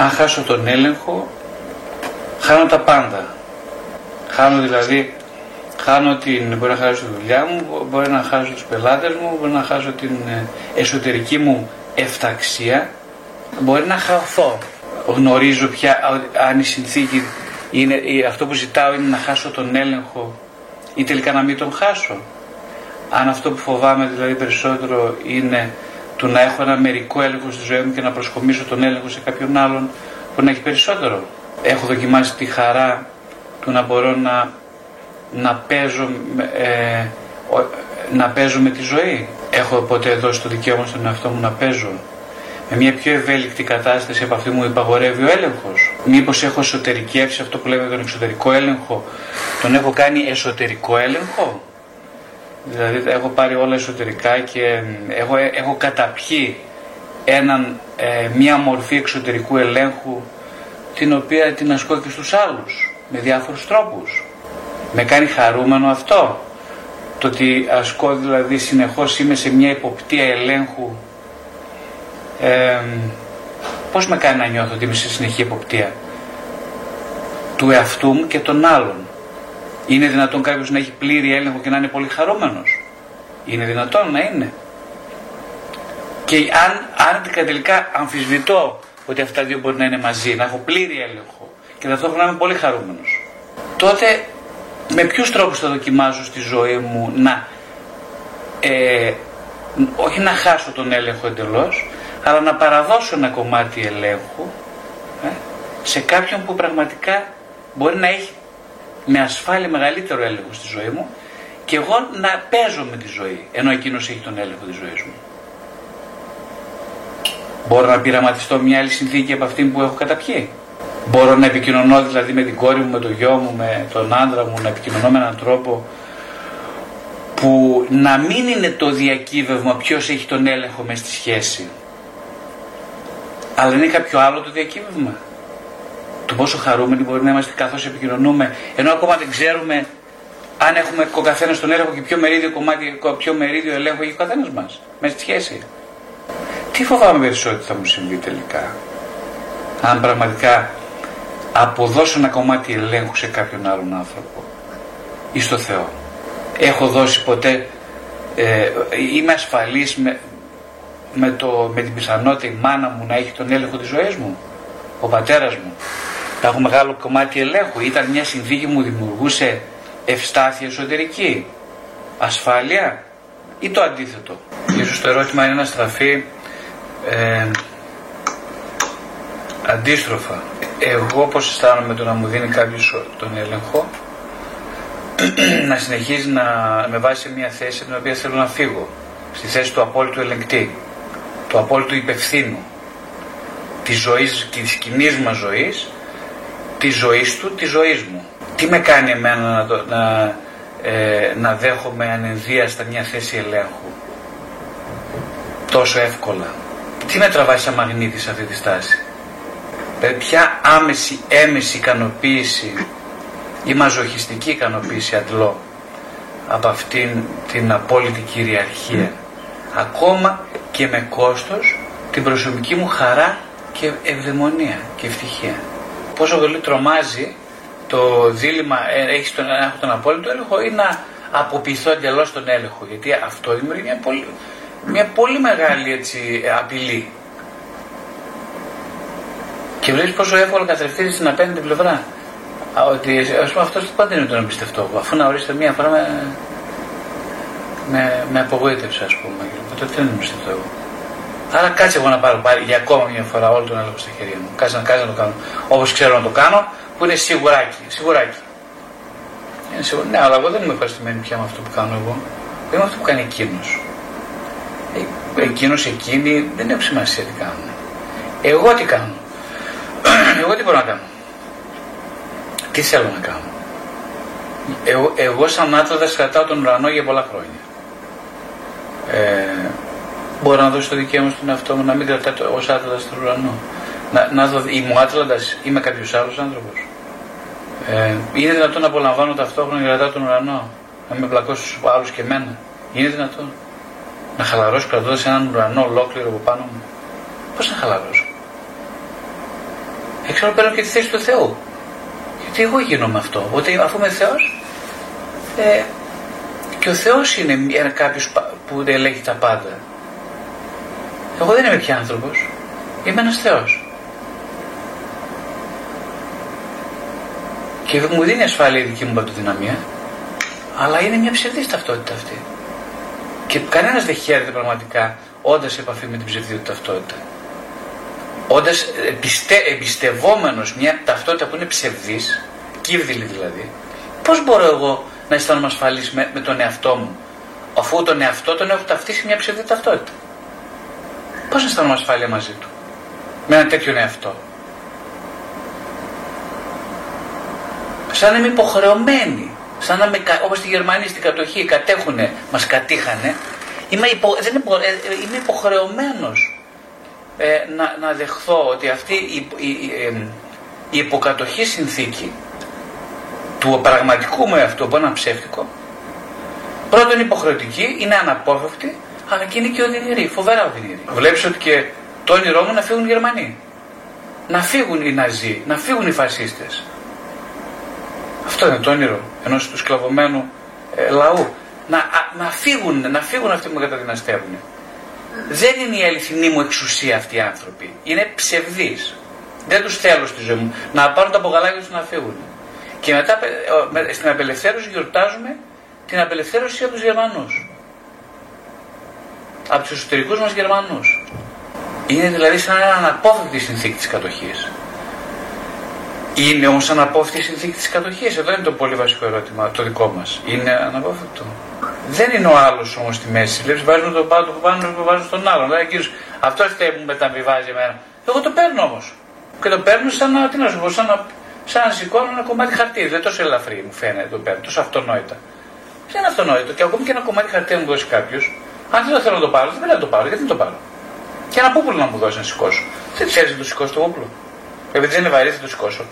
αν χάσω τον έλεγχο, χάνω τα πάντα. Χάνω δηλαδή, χάνω την, μπορεί να χάσω τη δουλειά μου, μπορεί να χάσω τους πελάτες μου, μπορεί να χάσω την ε, εσωτερική μου εφταξία, μπορεί να χαθώ. Γνωρίζω πια αν η συνθήκη είναι, αυτό που ζητάω είναι να χάσω τον έλεγχο ή τελικά να μην τον χάσω. Αν αυτό που φοβάμαι δηλαδή περισσότερο είναι του να έχω ένα μερικό έλεγχο στη ζωή μου και να προσκομίσω τον έλεγχο σε κάποιον άλλον που να έχει περισσότερο. Έχω δοκιμάσει τη χαρά του να μπορώ να, να, παίζω, ε, να παίζω με τη ζωή. Έχω ποτέ δώσει το δικαίωμα στον εαυτό μου να παίζω. Με μια πιο ευέλικτη κατάσταση από αυτή μου υπαγορεύει ο έλεγχος. Μήπως έχω εσωτερικεύσει αυτό που λέμε τον εξωτερικό έλεγχο, τον έχω κάνει εσωτερικό έλεγχο; Δηλαδή έχω πάρει όλα εσωτερικά και έχω, έχω καταπιεί έναν, ε, μία μορφή εξωτερικού ελέγχου την οποία την ασκώ και στους άλλους με διάφορους τρόπους. Με κάνει χαρούμενο αυτό. Το ότι ασκώ δηλαδή συνεχώς είμαι σε μια υποπτία ελέγχου ε, πώς με κάνει να νιώθω ότι είμαι σε συνεχή υποπτία; Του εαυτού μου και των άλλων. Είναι δυνατόν κάποιος να έχει πλήρη έλεγχο και να είναι πολύ χαρούμενος; Είναι δυνατόν να είναι; Και αν, αν τελικά αμφισβητώ ότι αυτά δύο μπορεί να είναι μαζί, να έχω πλήρη έλεγχο και ταυτόχρονα να είμαι πολύ χαρούμενος, τότε με ποιους τρόπους θα δοκιμάζω στη ζωή μου να ε, όχι να χάσω τον έλεγχο εντελώς, αλλά να παραδώσω ένα κομμάτι ελέγχου ε, σε κάποιον που πραγματικά μπορεί να έχει με ασφάλεια μεγαλύτερο έλεγχο στη ζωή μου και εγώ να παίζω με τη ζωή, ενώ εκείνος έχει τον έλεγχο της ζωής μου. Μπορώ να πειραματιστώ μια άλλη συνθήκη από αυτή που έχω καταπιεί. Μπορώ να επικοινωνώ δηλαδή με την κόρη μου, με τον γιο μου, με τον άντρα μου, να επικοινωνώ με έναν τρόπο που να μην είναι το διακύβευμα ποιος έχει τον έλεγχο μες στη σχέση. Αλλά είναι κάποιο άλλο το διακύβευμα το πόσο χαρούμενοι μπορεί να είμαστε καθώς επικοινωνούμε, ενώ ακόμα δεν ξέρουμε αν έχουμε ο καθένας τον έλεγχο και ποιο μερίδιο, κομμάτι, ποιο μερίδιο ελέγχου έχει ο καθένας μας μέσα στη σχέση. Τι φοβάμαι περισσότερο θα μου συμβεί τελικά, αν πραγματικά αποδώσω ένα κομμάτι ελέγχου σε κάποιον άλλον άνθρωπο ή στο Θεό. Έχω δώσει ποτέ, ε, είμαι ασφαλής με, με, το, με την πιθανότητα η μάνα μου να έχει τον έλεγχο της ζωής μου, ο πατέρας μου, να έχω μεγάλο κομμάτι ελέγχου. Ήταν μια συνθήκη που μου δημιουργούσε ευστάθεια εσωτερική, ασφάλεια ή το αντίθετο. Ίσως το ερώτημα είναι να στραφεί ε, αντίστροφα. Εγώ πώς αισθάνομαι το να μου δίνει κάποιος τον έλεγχο να συνεχίζει να με βάζει σε μια θέση την οποία θέλω να φύγω. Στη θέση του απόλυτου ελεγκτή, του απόλυτου υπευθύνου της ζωής και της κοινής μας ζωής τη ζωή του, τη ζωή μου. Τι με κάνει εμένα να, να, ε, να δέχομαι ανενδίαστα μια θέση ελέγχου; Τόσο εύκολα. Τι με τραβάει σαν μαγνήτη σε αυτή τη στάση; Ε, ποια άμεση, έμεση ικανοποίηση ή μαζοχιστική ικανοποίηση αντλώ από αυτήν την απόλυτη κυριαρχία. Ακόμα και με κόστος την προσωπική μου χαρά και ευδαιμονία και ευτυχία πόσο πολύ τρομάζει το δίλημα, ε, έχεις τον, έχω τον απόλυτο έλεγχο ή να αποποιηθώ εντελώς τον έλεγχο. Γιατί αυτό δημιουργεί μια πολύ, μια πολύ μεγάλη έτσι, απειλή. Και βλέπεις πόσο εύκολα καθρεφτίζεις στην απέναντι πλευρά. Ότι ας πούμε αυτός πάντα είναι το να εμπιστευτώ. Αφού να ορίσετε μία φορά με, με, με απογοήτευσε, ας πούμε. Τότε δεν εμπιστευτώ εγώ. Άρα κάτσε εγώ να πάρω πάλι για ακόμα μια φορά όλο τον έλεγχο στα χέρια μου. Κάτσε να, κάτσε να το κάνω όπως ξέρω να το κάνω, που είναι σιγουράκι. σιγουράκι. Είναι σίγουρο. Ναι, αλλά εγώ δεν είμαι ευχαριστημένη πια με αυτό που κάνω εγώ. Δεν είμαι αυτό που κάνει εκείνος. Ε, εκείνος, εκείνη δεν έχω σημασία τι κάνουν. Εγώ τι κάνω. εγώ τι μπορώ να κάνω. Τι θέλω να κάνω. Εγώ, εγώ σαν άτλαντας κρατάω τον ουρανό για πολλά χρόνια. Ε, Μπορώ να δώσω το δικαίωμα στον εαυτό μου να μην κρατάω ως άτλαντας στον ουρανό. Να, να δω, είμαι ο άτλαντας, είμαι κάποιος άλλος άνθρωπος. Ε, είναι δυνατόν να απολαμβάνω ταυτόχρονα και κρατάω τον ουρανό, να με πλακώσει στους άλλους και εμένα. Είναι δυνατόν. Να χαλαρώσω κρατώντας έναν ουρανό ολόκληρο από πάνω μου. Πώς να χαλαρώσω; Εξάλλου παίρνω και τη θέση του Θεού. Γιατί εγώ γίνομαι αυτό; Ότι αφού είμαι Θεός, ε, και ο Θεός είναι ένα κάποιος που ελέγχει τα πάντα. Εγώ δεν είμαι πια άνθρωπος. Είμαι ένας Θεός. Και μου δίνει ασφάλεια η δική μου παντοδυναμία, αλλά είναι μια ψευδής ταυτότητα αυτή. Και κανένας δεν χαίρεται πραγματικά όντας σε επαφή με την ψευδή του ταυτότητα. Όντας εμπιστε, εμπιστευόμενος μια ταυτότητα που είναι ψευδής, κύβδηλη δηλαδή, πώς μπορώ εγώ να αισθάνομαι ασφαλής με, με τον εαυτό μου, αφού τον εαυτό τον έχω ταυτίσει μια ψευδή ταυτότητα; Πώς να αισθάνομαι ασφάλεια μαζί του, με ένα τέτοιο εαυτό. Σαν να είμαι υποχρεωμένη, σαν να είμαι, όπως στη Γερμανία στην κατοχή κατέχουνε, μας κατήχανε, είμαι, υπο, δεν είμαι, ε, είμαι υποχρεωμένος ε, να, να δεχθώ ότι αυτή η, η, η, η υποκατοχή συνθήκη του πραγματικού μου εαυτού από έναν ψεύτικο, πρώτον είναι υποχρεωτική, είναι αναπόφευκτη, αλλά και είναι και οδυνηρή, φοβερά οδυνηρή. Βλέπεις ότι και το όνειρό μου να φύγουν οι Γερμανοί. Να φύγουν οι Ναζί, να φύγουν οι φασίστες. Αυτό είναι το όνειρο ενός του σκλαβωμένου ε, λαού. Να, α, να, φύγουν, να φύγουν αυτοί που με καταδυναστεύουν. Δεν είναι η αληθινή μου εξουσία αυτοί οι άνθρωποι. Είναι ψευδείς. Δεν τους θέλω στη ζωή μου. Να πάρουν τα μπογαλάκια τους να φύγουν. Και μετά στην απελευθέρωση γιορτάζουμε την απελευθέρωση από τους Γερμανούς. Από του εσωτερικούς μας Γερμανούς. Είναι δηλαδή σαν ένα αναπόφευκτη συνθήκη της κατοχής. Είναι όμως αναπόφευκτη η συνθήκη της κατοχής. Εδώ είναι το πολύ βασικό ερώτημα, το δικό μας. Είναι αναπόφευκτο. Δεν είναι ο άλλος όμως στη μέση. Βλέπεις, βάζουμε τον πάνω που πάνω που βάζουν στον άλλον. Λέει κύριο, αυτό φταίει που μεταβιβάζει εμένα. Εγώ το παίρνω όμως. Και το παίρνω σαν να, τι να σου πω, σαν να, σαν να σηκώνω ένα κομμάτι χαρτί. Δεν τόσο ελαφρύ μου φαίνεται το παίρνω, τόσο αυτονόητα. Δεν είναι αυτονόητο. Και ακόμη και ένα κομμάτι χαρτί να μου δώσει κάποιος, αν δεν θέλω να το πάρω, δεν πρέπει να το πάρω. Γιατί δεν το πάρω; Και ένα πούπουλο να μου δώσεις να σηκώσω. Δεν θέλεις να το σηκώσω το πούπουλο; Επειδή δεν είναι βαρύ, θα το σηκώσω.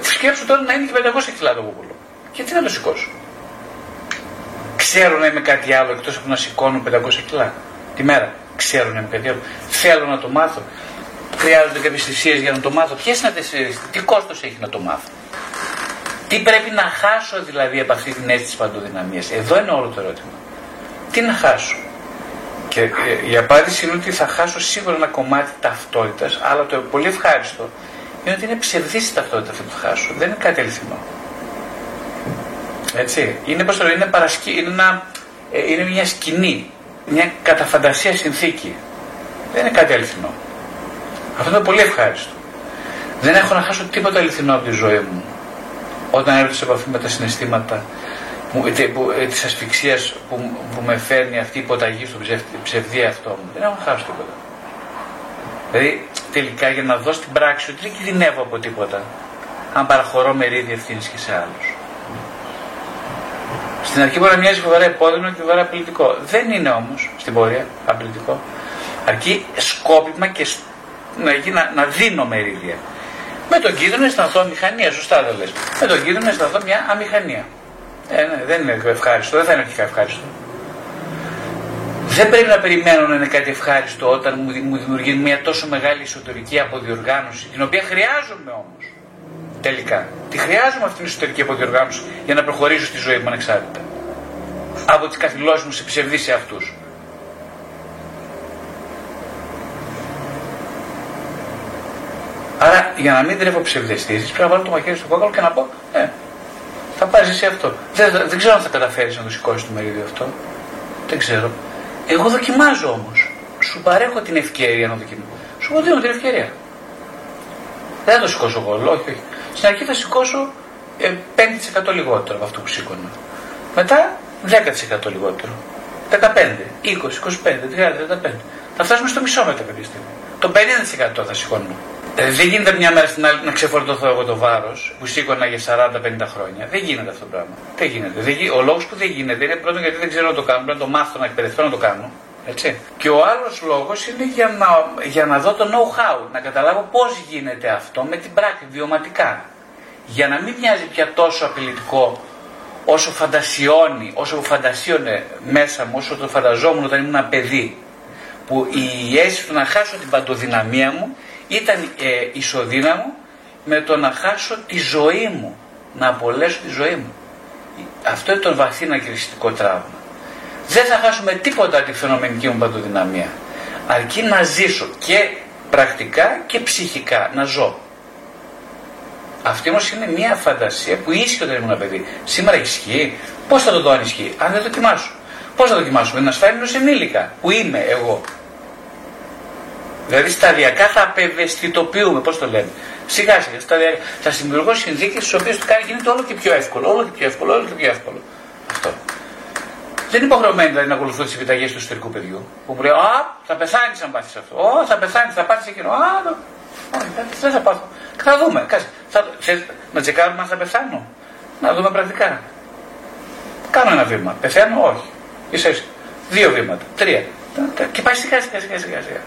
Σκέψου τώρα να είναι και 500 κιλά το βούπουλο. Και τι να το σηκώσω; Ξέρω να είμαι κάτι άλλο εκτός από να σηκώνω 500 κιλά τη μέρα. Ξέρω να είμαι κάτι άλλο. Θέλω να το μάθω. Χρειάζονται κάποιες θυσίες για να το μάθω. Ποιες είναι αυτές τι κόστος έχει να το μάθω; Τι πρέπει να χάσω δηλαδή από αυτή την αίσθηση παντοδυναμίας; Εδώ είναι όλο το ερώτημα. Τι να χάσω; Και ε, η απάντηση είναι ότι θα χάσω σίγουρα ένα κομμάτι ταυτότητας, αλλά το πολύ ευχάριστο είναι ότι είναι ψευδής η ταυτότητα αυτή που θα χάσω. Δεν είναι κάτι αληθινό. Έτσι. Είναι, πώς το είναι, παρασκή, είναι, ένα, ε, είναι μια σκηνή, μια καταφαντασία συνθήκη. Δεν είναι κάτι αληθινό. Αυτό είναι πολύ ευχάριστο. Δεν έχω να χάσω τίποτα αληθινό από τη ζωή μου. Όταν έρθω σε επαφή με τα συναισθήματα ε, της ασφυξίας που, που με φέρνει αυτή η υποταγή στο ψευδί αυτό μου. Δεν έχω να χάσω τίποτα. Δηλαδή τελικά για να δω στην πράξη ότι δεν κινδυνεύω από τίποτα αν παραχωρώ μερίδια ευθύνης και σε άλλους. Στην αρχή μπορεί να μοιάζει φοβερά επώδυνο και φοβερά απειλητικό. Δεν είναι όμως στην πορεία απειλητικό. Αρκεί σκόπιμα και να, να, να δίνω μερίδια. Με τον κίνδυνο να αισθανθώ αμηχανία, σωστά δεν λες. Με τον κίνδυνο να αισθανθώ μια αμηχανία. Ε, ναι, δεν είναι ευχάριστο, δεν θα είναι αρχικά ευχάριστο. Δεν πρέπει να περιμένω να είναι κάτι ευχάριστο όταν μου δημιουργεί μια τόσο μεγάλη εσωτερική αποδιοργάνωση, την οποία χρειάζομαι όμως. Τελικά. Τη χρειάζομαι αυτήν την εσωτερική αποδιοργάνωση για να προχωρήσω στη ζωή μου ανεξάρτητα. Από τις καθυλώσεις μου σε ψευδείς σε αυτούς. Άρα για να μην τρέφω ψευδεστήσεις πρέπει να βάλω το μαχαίρι στο κόκκαλο και να πω Ε, θα πάρεις εσύ αυτό. Δεν, δεν ξέρω αν θα καταφέρεις να το σηκώσεις το μερίδιο αυτό. Δεν ξέρω. Εγώ δοκιμάζω όμως. Σου παρέχω την ευκαιρία να δοκιμάσω. Σου δίνω την ευκαιρία. Δεν θα το σηκώσω εγώ, όχι, όχι. Στην αρχή θα σηκώσω 5% ε, λιγότερο από αυτό που σήκωνα. Μετά 10% λιγότερο. 15, 20, 25, 30, 35. Θα φτάσουμε στο μισό μετά κάποια στιγμή. Το 50% θα σηκώνω. Ε, δεν γίνεται μια μέρα στην άλλη να ξεφορτωθώ εγώ το βάρος που σήκωνα για 40-50 χρόνια. Δεν γίνεται αυτό το πράγμα. Δεν γίνεται. Δεν, ο λόγος που δεν γίνεται είναι πρώτον γιατί δεν ξέρω να το κάνω, πρέπει να το μάθω, να εκπαιδευτώ να το κάνω. Έτσι. Και ο άλλος λόγος είναι για να, για να δω το know-how, να καταλάβω πώς γίνεται αυτό με την πράξη, βιωματικά. Για να μην μοιάζει πια τόσο απειλητικό όσο φαντασιώνει, όσο φαντασίωνε μέσα μου, όσο το φανταζόμουν όταν ήμουν ένα παιδί. Που η αίσθηση του να χάσω την παντοδυναμία μου ήταν ε, ισοδύναμο με το να χάσω τη ζωή μου, να απολέσω τη ζωή μου. Αυτό είναι το βαθύ ανακριστικό τραύμα. Δεν θα χάσουμε τίποτα τη φαινομενική μου παντοδυναμία. Αρκεί να ζήσω και πρακτικά και ψυχικά, να ζω. Αυτή όμως είναι μια φαντασία που ίσχυε όταν ήμουν παιδί. Σήμερα ισχύει. Πώς θα το δω αν ισχύει, αν δεν δοκιμάσω. Πώς θα δοκιμάσω, με ένα σφαίρινο ενήλικα που είμαι εγώ. Δηλαδή σταδιακά θα απευαισθητοποιούμε, πώς το λέμε. Σιγά σιγά, σταδιακά. Θα δημιουργώ συνθήκες στις οποίες το κάνει γίνεται όλο και πιο εύκολο, όλο και πιο εύκολο, όλο και πιο εύκολο. Αυτό. Δεν είναι υποχρεωμένοι δηλαδή να ακολουθώ τις επιταγές του ιστορικού παιδιού. Που μου λέει, Α, θα πεθάνεις αν πάθεις αυτό. Ω, θα πεθάνεις, θα πάθεις εκείνο. Α, όχι, δεν θα πάθω. Θα δούμε. Κάτσε. Θα, θες να τσεκάρουμε αν θα πεθάνω. Να δούμε πρακτικά. Κάνω ένα βήμα. Πεθαίνω, όχι. Είσαι δύο βήματα. Τρία. Και πάει σιγά σιγά σιγά σιγά. σιγά.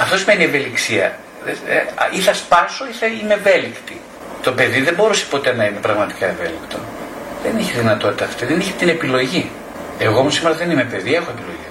Αυτός σημαίνει ευελιξία. Ε, ή θα σπάσω ή θα είμαι ευέλικτη. Το παιδί δεν μπορούσε ποτέ να είναι πραγματικά ευέλικτο. Δεν είχε δυνατότητα αυτή, δεν είχε την επιλογή. Εγώ όμως σήμερα δεν είμαι παιδί, έχω επιλογές.